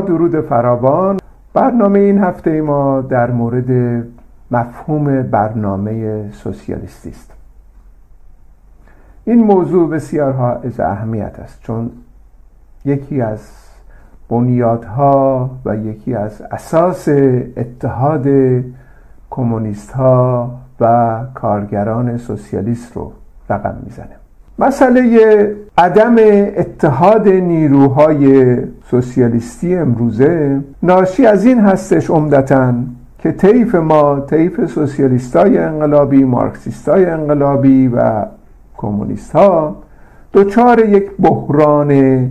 درود فراوان. برنامه این هفته ما در مورد مفهوم برنامه سوسیالیستی است. این موضوع بسیار از اهمیت است چون یکی از بنیادها و یکی از اساس اتحاد کمونیست ها و کارگران سوسیالیست رو رقم می‌زنه. مسئله عدم اتحاد نیروهای سوسیالیستی امروزه ناشی از این هستش عمدتا که طیف ما طیف سوسیالیستای انقلابی مارکسیستای انقلابی و کمونیست ها دچار یک بحران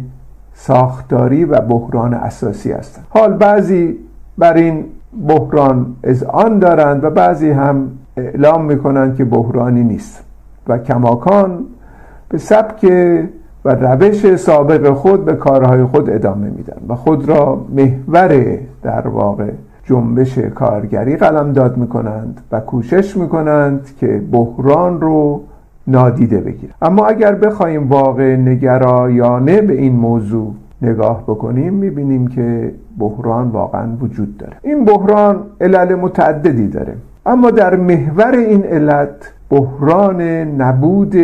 ساختاری و بحران اساسی هستند. حال بعضی بر این بحران از آن دارند و بعضی هم اعلام می‌کنند که بحرانی نیست و کماکان به سبک و روش سابق خود به کارهای خود ادامه میدن و خود را محور در واقع جنبش کارگری قلم داد می‌کنند و کوشش می‌کنند که بحران رو نادیده بگیرند اما اگر بخوایم واقع نگرایانه به این موضوع نگاه بکنیم می‌بینیم که بحران واقعا وجود داره. این بحران علل متعددی داره. اما در محور این علت بحران نبود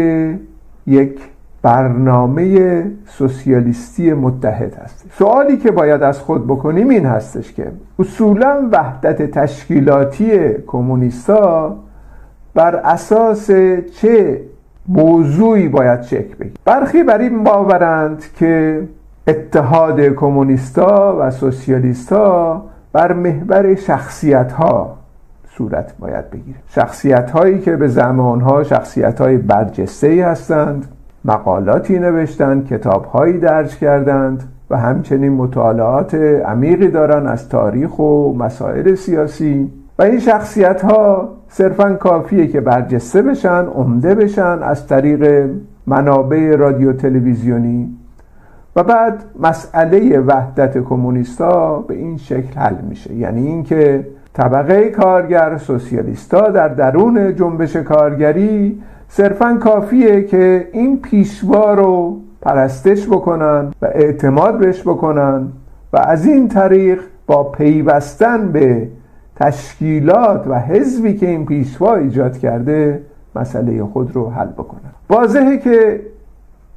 یک برنامه سوسیالیستی متحد هست سوالی که باید از خود بکنیم این هستش که اصولا وحدت تشکیلاتی کمونیستا بر اساس چه موضوعی باید چک بگیر برخی بر این باورند که اتحاد کمونیستا و سوسیالیستا بر محور شخصیت ها صورت باید بگیره. شخصیت هایی که به زمان ها شخصیت های برجسته هستند مقالاتی نوشتند کتاب هایی درج کردند و همچنین مطالعات عمیقی دارند از تاریخ و مسائل سیاسی. و این شخصیت ها صرفا کافیه که برجسته بشن عمده بشن از طریق منابع رادیو تلویزیونی. و بعد مسئله وحدت کمونیستا به این شکل حل میشه. یعنی اینکه طبقه کارگر سوسیالیستا در درون جنبش کارگری صرفا کافیه که این پیشوا رو پرستش بکنن و اعتماد بهش بکنن و از این طریق با پیوستن به تشکیلات و حزبی که این پیشوا ایجاد کرده مسئله خود رو حل بکنن. واضحه که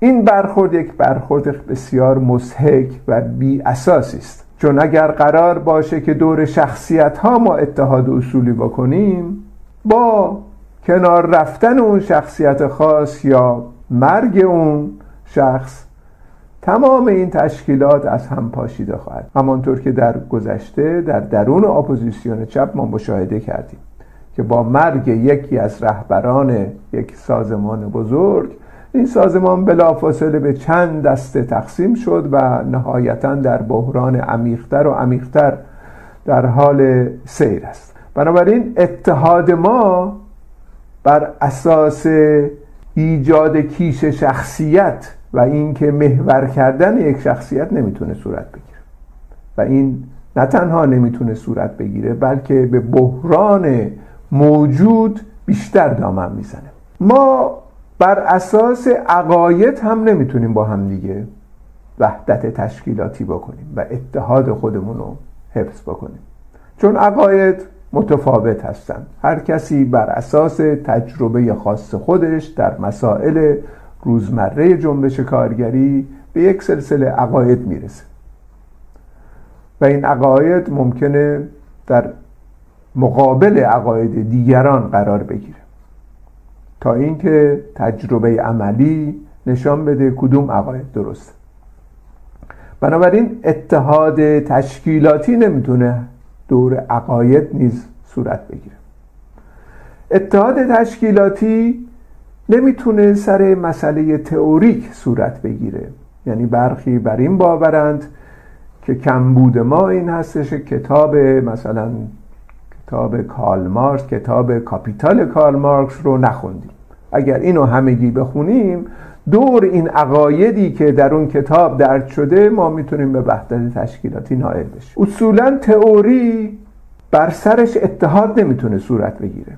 این برخورد یک برخورد بسیار مسحک و بی اساسی است. چون اگر قرار باشه که دور شخصیت ها ما اتحاد اصولی بکنیم با کنار رفتن اون شخصیت خاص یا مرگ اون شخص تمام این تشکیلات از هم پاشیده خواهد. همانطور که در گذشته در درون اپوزیسیون چپ ما مشاهده کردیم که با مرگ یکی از رهبران یک سازمان بزرگ این سازمان بلافاصله به چند دسته تقسیم شد و نهایتا در بحران عمیقتر و عمیقتر در حال سیر است. بنابراین اتحاد ما بر اساس ایجاد کیش شخصیت و اینکه محور کردن یک شخصیت نمی‌تونه صورت بگیره. و این نه تنها نمی‌تونه صورت بگیره بلکه به بحران موجود بیشتر دامن می‌زنه. ما بر اساس عقاید هم نمی‌تونیم با هم دیگه وحدت تشکیلاتی بکنیم و اتحاد خودمون رو حفظ بکنیم. چون عقاید متفاوت هستند. هر کسی بر اساس تجربه خاص خودش در مسائل روزمره جنبش کارگری به یک سلسله عقاید می‌رسه. و این عقاید ممکنه در مقابل عقاید دیگران قرار بگیره. تا اینکه تجربه عملی نشان بده کدوم عقاید درست بنابراین اتحاد تشکیلاتی نمی‌تونه دور عقاید نیز صورت بگیره. اتحاد تشکیلاتی نمی‌تونه سر مسئله تئوریک صورت بگیره. یعنی برخی بر این باورند که کمبود ما این هستش کتاب مثلا کتاب کارل مارکس کتاب کاپیتال کارل مارکس رو نخوندیم. اگر اینو همگی بخونیم دور این عقایدی که در اون کتاب درد شده ما می‌تونیم به وحدت تشکیلاتی نائل بشیم. اصولا تئوری بر سرش اتحاد نمی‌تونه صورت بگیره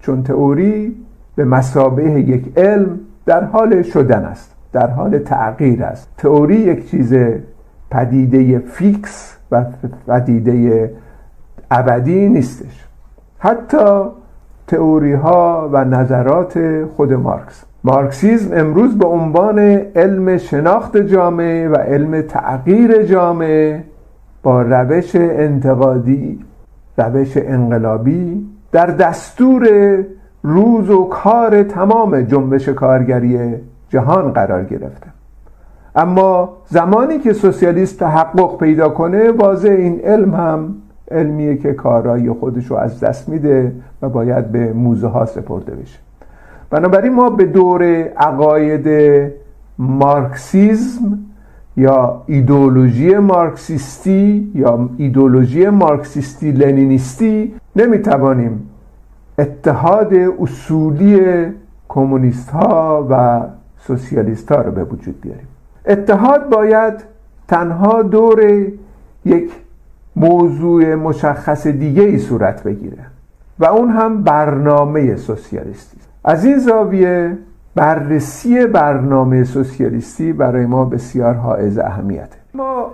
چون تئوری به مسابه یک علم در حال شدن است در حال تغییر است. تئوری یک چیز پدیده فیکس و پدیده ابدی نیستش. حتی تئوری ها و نظرات خود مارکس. مارکسیزم امروز به عنوان علم شناخت جامعه و علم تغییر جامعه با روش انتقادی روش انقلابی در دستور روز و کار تمام جنبش کارگری جهان قرار گرفته. اما زمانی که سوسیالیست تحقق پیدا کنه واضح این علم هم علمیه که کارایی خودش رو از دست میده و باید به موزه ها سپرده بشه. بنابراین ما به دور عقاید مارکسیزم یا ایدولوژی مارکسیستی یا ایدولوژی مارکسیستی لنینیستی نمی‌توانیم اتحاد اصولی کمونیست ها و سوسیالیست ها رو به وجود بیاریم. اتحاد باید تنها دور یک موضوع مشخص دیگه ای صورت بگیره و اون هم برنامه سوسیالیستی. از این زاویه بررسی برنامه سوسیالیستی برای ما بسیار حائز اهمیته. ما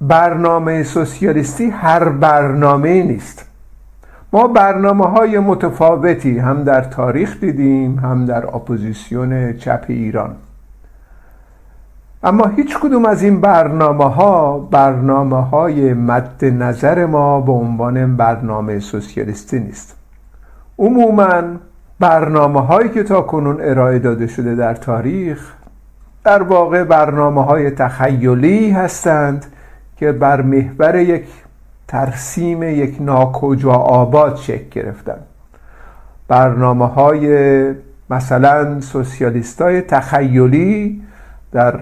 برنامه سوسیالیستی هر برنامه نیست. ما برنامه های متفاوتی هم در تاریخ دیدیم هم در اپوزیسیون چپ ایران. اما هیچ کدوم از این برنامه ها برنامه های مد نظر ما به عنوان برنامه سوسیالیستی نیست. عموما برنامه هایی که تا کنون ارائه داده شده در تاریخ در واقع برنامه های تخیلی هستند که بر محور یک ترسیم یک ناکجا آباد شکل گرفتند. برنامه های مثلا سوسیالیست های تخیلی در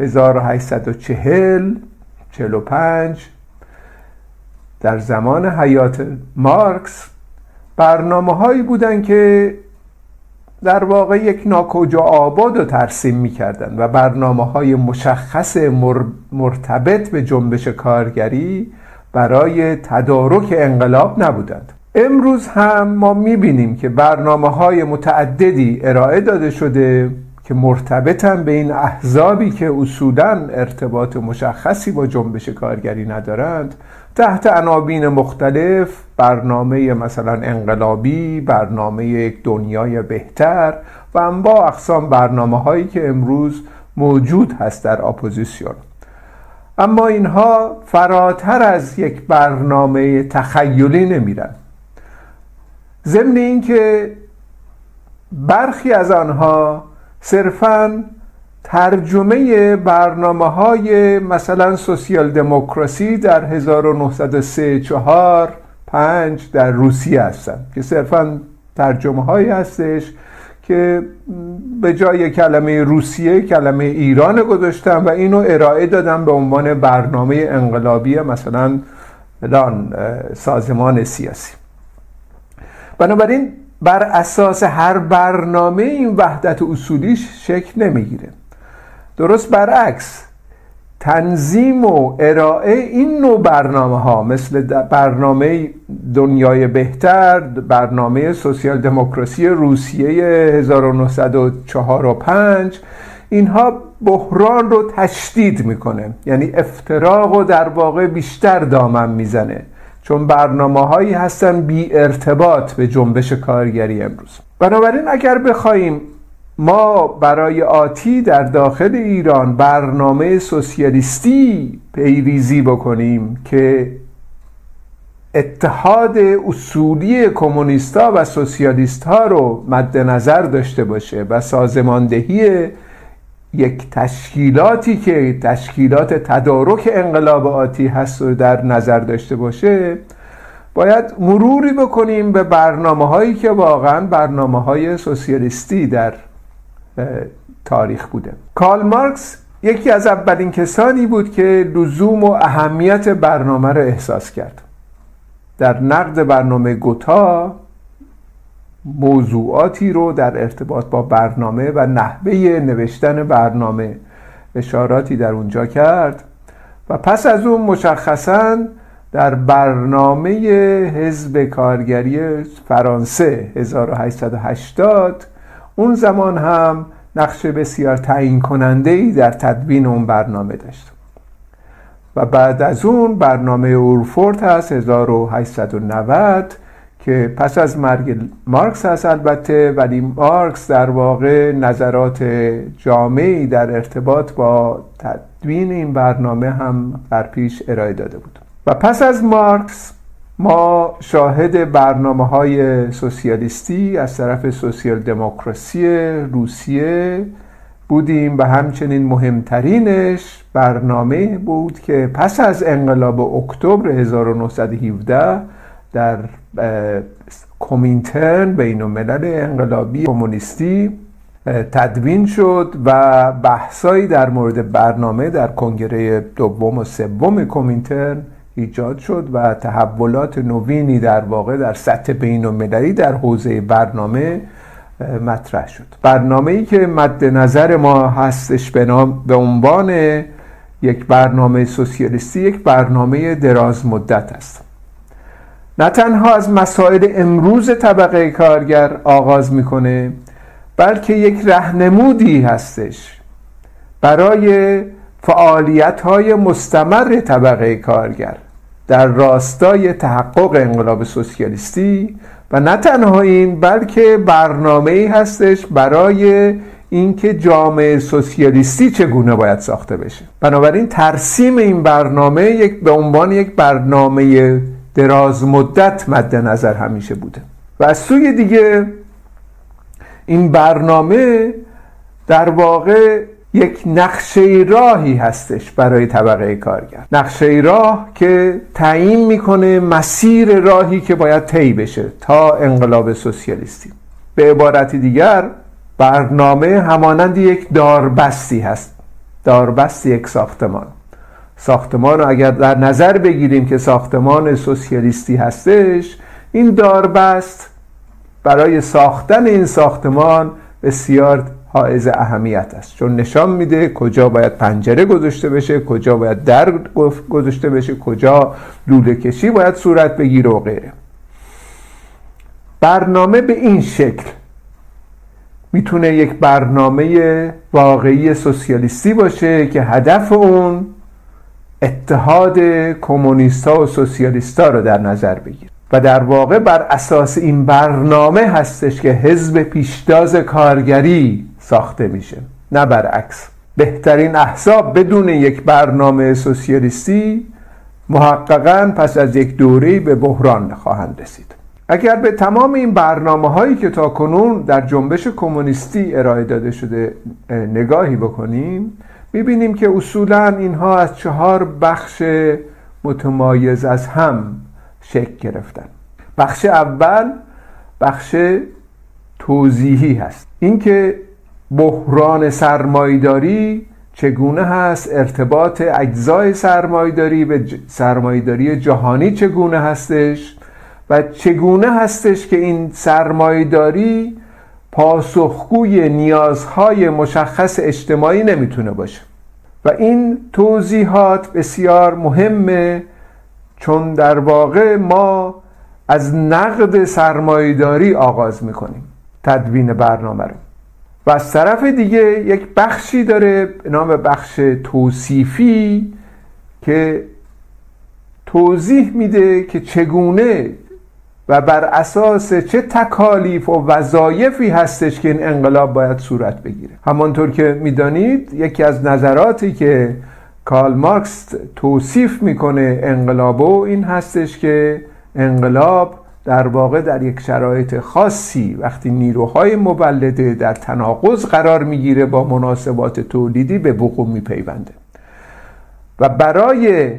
1840 45 در زمان حیات مارکس برنامه هایی بودن که در واقع یک ناکجا آباد رو ترسیم می‌کردن و برنامه های مشخص مرتبط به جنبش کارگری برای تدارک انقلاب نبودند. امروز هم ما می‌بینیم که برنامه های متعددی ارائه داده شده که مرتبطن به این احزابی که اصولا ارتباط مشخصی با جنبش کارگری ندارند تحت عناوین مختلف برنامه مثلا انقلابی برنامه یک دنیای بهتر و انواع اقسام برنامه هایی که امروز موجود هست در اپوزیسیون. اما اینها فراتر از یک برنامه تخیلی نمیرن. ضمن اینکه برخی از آنها صرفا ترجمه برنامه های مثلا سوسیال دموکراسی در 1903 4 5 در روسیه هستند که صرفا ترجمه هایی هستش که به جای کلمه روسیه کلمه ایران گذاشتم و اینو ارائه دادم به عنوان برنامه انقلابی مثلا سازمان سیاسی. بنابراین بر اساس هر برنامه این وحدت اصولیش شکل نمی‌گیره. درست برعکس تنظیم و ارائه این نوع برنامه ها مثل برنامه دنیای بهتر برنامه سوسیال دموکراسی روسیه 1904 و 5 اینها بحران رو تشدید می‌کنه. یعنی افتراق و در واقع بیشتر دامن می‌زنه. چون برنامه هایی هستن بی ارتباط به جنبش کارگری امروز. بنابراین اگر بخواهیم ما برای آتی در داخل ایران برنامه سوسیالیستی پیریزی بکنیم که اتحاد اصولی کمونیستا و سوسیالیست رو مد نظر داشته باشه و سازماندهی یک تشکیلاتی که تشکیلات تدارک انقلاب آتی هست و در نظر داشته باشه باید مروری بکنیم به برنامه هایی که واقعا برنامه های سوسیالیستی در تاریخ بوده. کارل مارکس یکی از اولین کسانی بود که لزوم و اهمیت برنامه را احساس کرد. در نقد برنامه گوتا موضوعاتی رو در ارتباط با برنامه و نحوه نوشتن برنامه اشاراتی در اونجا کرد و پس از اون مشخصا در برنامه حزب کارگری فرانسه 1880 اون زمان هم نقش بسیار تعیین کننده ای در تدوین اون برنامه داشت. و بعد از اون برنامه اورفورد هست 1890 که پس از مرگ مارکس هست البته ولی مارکس در واقع نظرات جامعی در ارتباط با تدوین این برنامه هم در پیش ارائه داده بود. و پس از مارکس ما شاهد برنامه های سوسیالیستی از طرف سوسیال دموکراسی روسیه بودیم و همچنین مهمترینش برنامه بود که پس از انقلاب اکتبر 1917 در کومینترن بین الملل انقلابی کمونیستی تدوین شد و بحثایی در مورد برنامه در کنگره دوم و سوم کومینترن ایجاد شد و تحولات نوینی در واقع در سطح بین المللی در حوزه برنامه مطرح شد. برنامه ای که مد نظر ما هستش به, نام به عنوان یک برنامه سوسیالیستی یک برنامه دراز مدت است. نه تنها از مسائل امروز طبقه کارگر آغاز می‌کنه بلکه یک رهنمودی هستش برای فعالیت های مستمر طبقه کارگر در راستای تحقق انقلاب سوسیالیستی و نه تنها این بلکه برنامه ای هستش برای اینکه جامعه سوسیالیستی چگونه باید ساخته بشه. بنابراین ترسیم این برنامه یک به عنوان یک برنامه دراز مدت مد نظر همیشه بوده. و از سوی دیگه این برنامه در واقع یک نقشه راهی هستش برای طبقه کارگر. نقشه راه که تعیین می‌کنه مسیر راهی که باید طی بشه تا انقلاب سوسیالیستی. به عبارت دیگر برنامه همانند یک داربستی هست. داربست یک ساختمان. ساختمان رو اگر در نظر بگیریم که ساختمان سوسیالیستی هستش این داربست برای ساختن این ساختمان بسیار حائز اهمیت است. چون نشان میده کجا باید پنجره گذاشته بشه کجا باید در گذاشته بشه کجا لوله کشی باید صورت بگیره و غیره. برنامه به این شکل می‌تونه یک برنامه واقعی سوسیالیستی باشه که هدف اون اتحاد کمونیستا و سوسیالیستا رو در نظر بگیر. و در واقع بر اساس این برنامه هستش که حزب پیشتاز کارگری ساخته میشه. نه برعکس. بهترین احساب بدون یک برنامه سوسیالیستی محققا پس از یک دوره به بحران خواهند رسید. اگر به تمام این برنامه هایی که تا کنون در جنبش کمونیستی ارائه داده شده نگاهی بکنیم می‌بینیم که اصولا اینها از چهار بخش متمایز از هم شکل گرفتن. بخش اول بخش توضیحی هست. اینکه بحران سرمایداری چگونه هست ارتباط اجزای سرمایداری به سرمایداری جهانی چگونه هستش و چگونه هستش که این سرمایداری پاسخگوی نیازهای مشخص اجتماعی نمی‌تونه باشه. و این توضیحات بسیار مهمه چون در واقع ما از نقد سرمایداری آغاز می‌کنیم تدوین برنامه رو. و از طرف دیگه یک بخشی داره به نام بخش توصیفی که توضیح میده که چگونه و بر اساس چه تکالیف و وظایفی هستش که این انقلاب باید صورت بگیره. همانطور که می‌دانید یکی از نظراتی که کارل مارکس توصیف می‌کنه انقلابو این هستش که انقلاب در واقع در یک شرایط خاصی وقتی نیروهای مولده در تناقض قرار می‌گیره با مناسبات تولیدی به وقوع میپیونده. و برای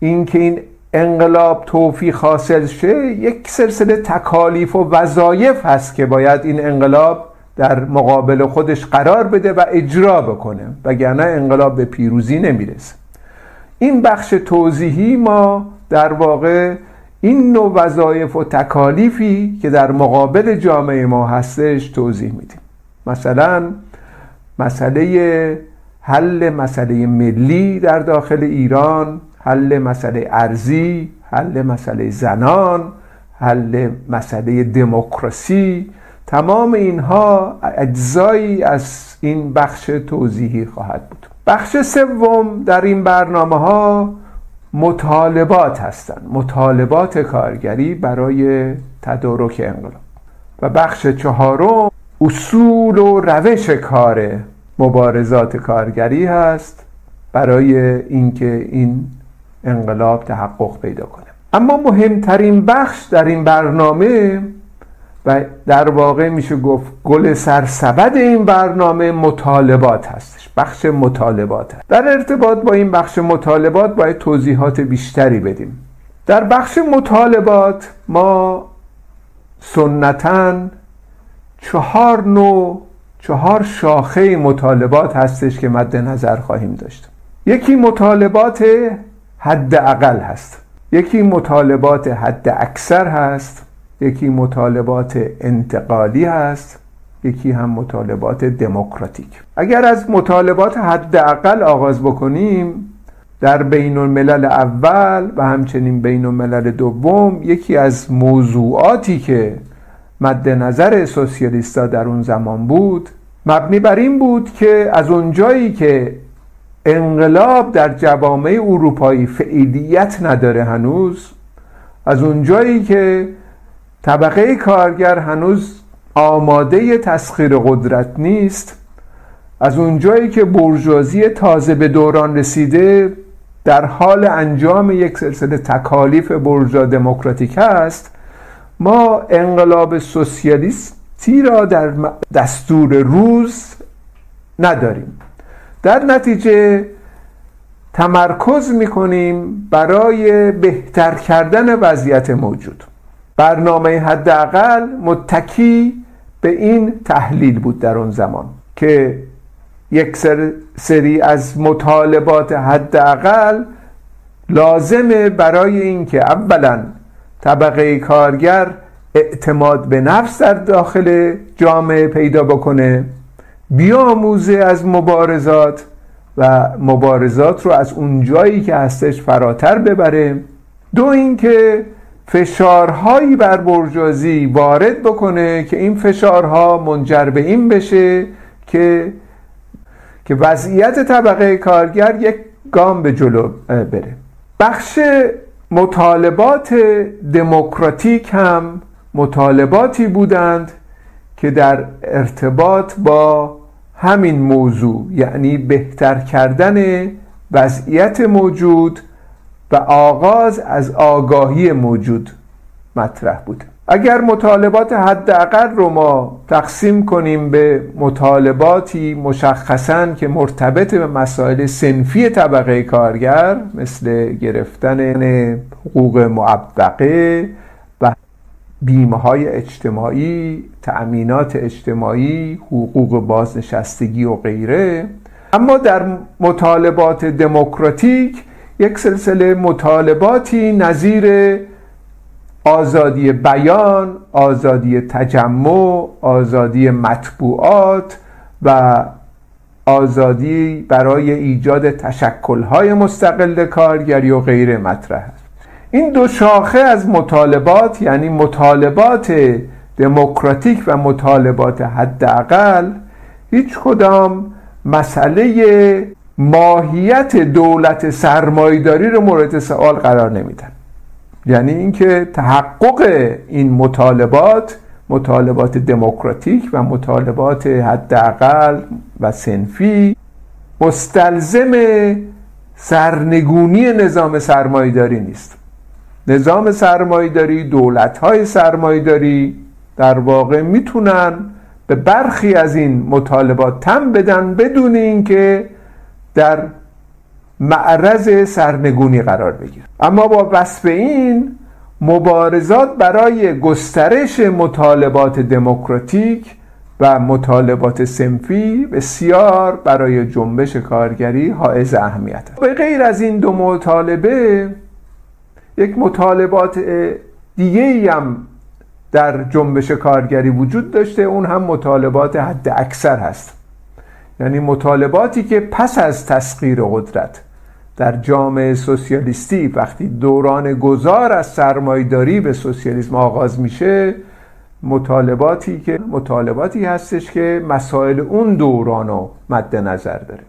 اینکه این انقلاب توفیق حاصل شه یک سلسله تکالیف و وظایف هست که باید این انقلاب در مقابل خودش قرار بده و اجرا بکنه وگرنه انقلاب به پیروزی نمی‌رسه. این بخش توضیحی ما در واقع این نوع وظایف و تکالیفی که در مقابل جامعه ما هستش توضیح میدیم. مثلا مسئله حل مسئله ملی در داخل ایران حل مسئله ارزی حل مسئله زنان حل مسئله دموکراسی. تمام اینها اجزایی از این بخش توضیحی خواهد بود. بخش سوم در این برنامه ها مطالبات هستند. مطالبات کارگری برای تدارک انقلاب. و بخش چهارم اصول و روش کار مبارزات کارگری هست برای اینکه این انقلاب تحقق پیدا کنه. اما مهمترین بخش در این برنامه و در واقع میشه گفت گل سرسبد این برنامه مطالبات هستش. بخش مطالبات هست. در ارتباط با این بخش مطالبات باید توضیحات بیشتری بدیم. در بخش مطالبات ما سنتا چهار نوع چهار شاخه مطالبات هستش که مد نظر خواهیم داشت. یکی مطالبات حد اقل هست. یکی مطالبات حد اکثر هست یکی مطالبات انتقالی هست یکی هم مطالبات دموکراتیک. اگر از مطالبات حداقل آغاز بکنیم در بین الملل اول و همچنین بین الملل دوم یکی از موضوعاتی که مد نظر سوسیالیستا در اون زمان بود مبنی بر این بود که از اونجایی که انقلاب در جوامع اروپایی فعیلیت نداره هنوز. از اونجایی که طبقه کارگر هنوز آماده تسخیر قدرت نیست از اونجایی که برجوازی تازه به دوران رسیده در حال انجام یک سلسله تکالیف برجا دموکراتیک است ما انقلاب سوسیالیستی را در دستور روز نداریم. در نتیجه تمرکز می‌کنیم برای بهتر کردن وضعیت موجود. برنامه حداقل متکی به این تحلیل بود در اون زمان که یک سری از مطالبات حداقل لازمه برای اینکه اولا طبقه کارگر اعتماد به نفس در داخل جامعه پیدا بکنه بیاموزه از مبارزات و مبارزات رو از اون جایی که هستش فراتر ببره. دو اینکه فشارهایی بر برجوازی وارد بکنه که این فشارها منجر به این بشه که که وضعیت طبقه کارگر یک گام به جلو بره. بخش مطالبات دموکراتیک هم مطالباتی بودند که در ارتباط با همین موضوع یعنی بهتر کردن وضعیت موجود و آغاز از آگاهی موجود مطرح بود. اگر مطالبات حداقل رو ما تقسیم کنیم به مطالباتی مشخصا که مرتبط به مسائل سنفی طبقه کارگر مثل گرفتن حقوق معبقه و بیمه های اجتماعی تأمینات اجتماعی حقوق بازنشستگی و غیره. اما در مطالبات دموکراتیک یک سلسله مطالباتی نظیر آزادی بیان آزادی تجمع آزادی مطبوعات و آزادی برای ایجاد تشکلهای مستقل کارگری و غیره مطرح است. این دو شاخه از مطالبات یعنی مطالبات دموکراتیک و مطالبات حداقل هیچ کدام مسئله ماهیت دولت سرمایداری رو مورد سوال قرار نمیدن. یعنی اینکه تحقق این مطالبات مطالبات دموکراتیک و مطالبات حداقل و سنفی مستلزم سرنگونی نظام سرمایداری نیست. نظام سرمایداری دولت های سرمایداری در واقع می‌تونن به برخی از این مطالبات تم بدن بدون اینکه در معرض سرنگونی قرار بگیر اما با وصف این مبارزات برای گسترش مطالبات دموکراتیک و مطالبات سنفی بسیار برای جنبش کارگری حائز اهمیت است. به غیر از این دو مطالبه یک مطالبات دیگه هم در جنبش کارگری وجود داشته. اون هم مطالبات حد اکثر هست. یعنی مطالباتی که پس از تسخیر قدرت در جامعه سوسیالیستی وقتی دوران گذار از سرمایداری به سوسیالیسم آغاز میشه مطالباتی که مطالباتی هستش که مسائل اون دوران رو مد نظر داره.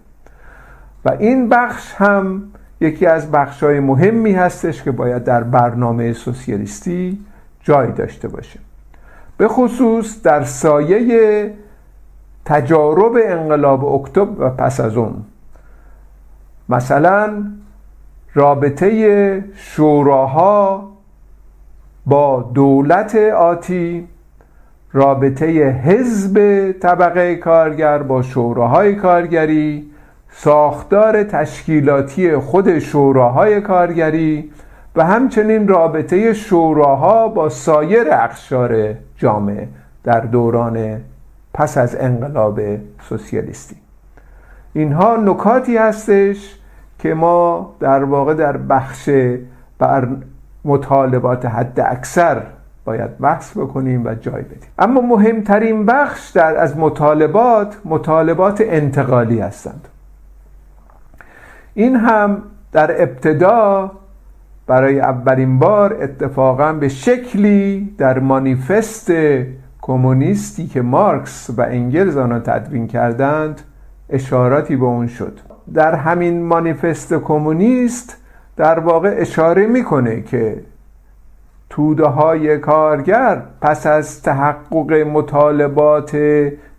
و این بخش هم یکی از بخشای مهمی هستش که باید در برنامه سوسیالیستی جای داشته باشه به خصوص در سایه تجارب انقلاب اکتبر و پس از اون. مثلا رابطه شوراها با دولت آتی رابطه حزب طبقه کارگر با شوراهای کارگری ساختار تشکیلاتی خود شوراهای کارگری و همچنین رابطه شوراها با سایر اقشار جامعه در دوران پس از انقلاب سوسیالیستی. اینها نکاتی هستش که ما در واقع در بخش بر مطالبات حد اکثر باید بحث بکنیم و جای بدیم. اما مهمترین بخش در از مطالبات مطالبات انتقالی هستند. این هم در ابتدا برای اولین بار اتفاقا به شکلی در مانیفست کمونیستی که مارکس و انگلز آن تدوین کردند اشاراتی به اون شد. در همین مانیفست کمونیست در واقع اشاره می‌کنه که توده های کارگر پس از تحقق مطالبات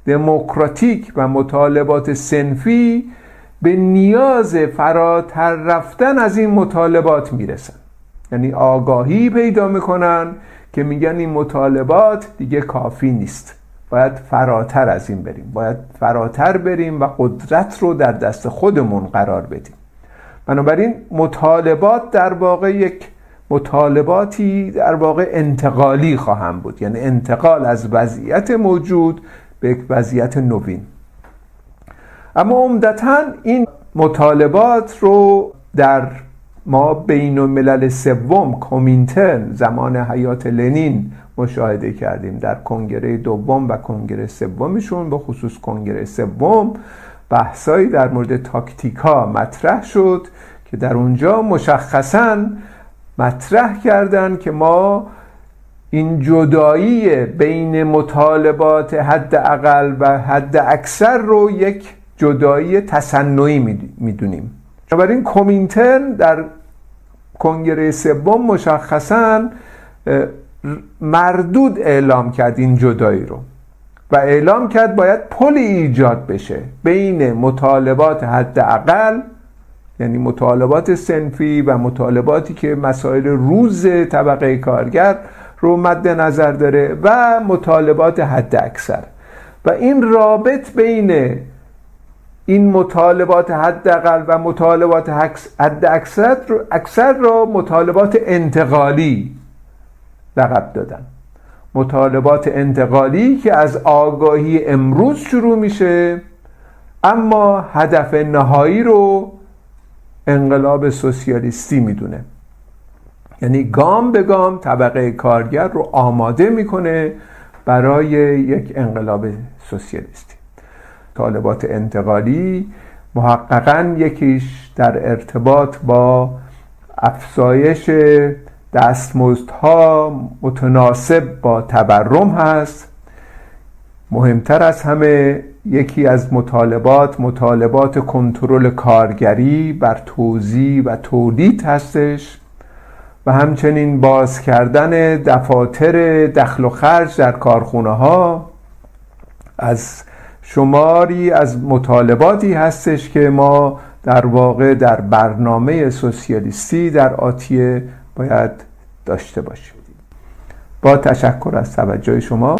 دموکراتیک و مطالبات سنفی به نیاز فراتر رفتن از این مطالبات می‌رسن. یعنی آگاهی پیدا می‌کنن که میگن این مطالبات دیگه کافی نیست. باید فراتر از این بریم. باید فراتر بریم و قدرت رو در دست خودمون قرار بدیم. بنابراین مطالبات در واقع یک مطالباتی در واقع انتقالی خواهم بود. یعنی انتقال از وضعیت موجود به یک وضعیت نوین. اما عمدتا این مطالبات رو در ما بین الملل سوم کومینترن زمان حیات لنین مشاهده کردیم در کنگره دوم و کنگره سومشون به خصوص کنگره سوم بحثایی در مورد تاکتیکا مطرح شد که در اونجا مشخصا مطرح کردن که ما این جدایی بین مطالبات حد اقل و حد اکثر رو یک جدایی تصنعی می‌دونیم. بنابراین کومینترن در کنگره سوم مشخصا مردود اعلام کرد این جدایی رو. و اعلام کرد باید پلی ایجاد بشه بین مطالبات حداقل یعنی مطالبات سنفی و مطالباتی که مسائل روز طبقه کارگر رو مد نظر داره و مطالبات حد اکثر و این رابط بین این مطالبات حداقل و مطالبات حد اکثر رو اکثر را مطالبات انتقالی لقب دادن. مطالبات انتقالی که از آگاهی امروز شروع میشه اما هدف نهایی رو انقلاب سوسیالیستی می‌دونه. یعنی گام به گام طبقه کارگر رو آماده می‌کنه برای یک انقلاب سوسیالیستی. طالبات انتقالی محققا یکیش در ارتباط با افزایش دستمزدها متناسب با تورم هست. مهمتر از همه یکی از مطالبات مطالبات کنترل کارگری بر توزیع و تولید هستش و همچنین باز کردن دفاتر دخل و خرج در کارخونه ها از شماری از مطالباتی هستش که ما در واقع در برنامه سوسیالیستی در آتیه باید داشته باشیم. با تشکر از توجه شما.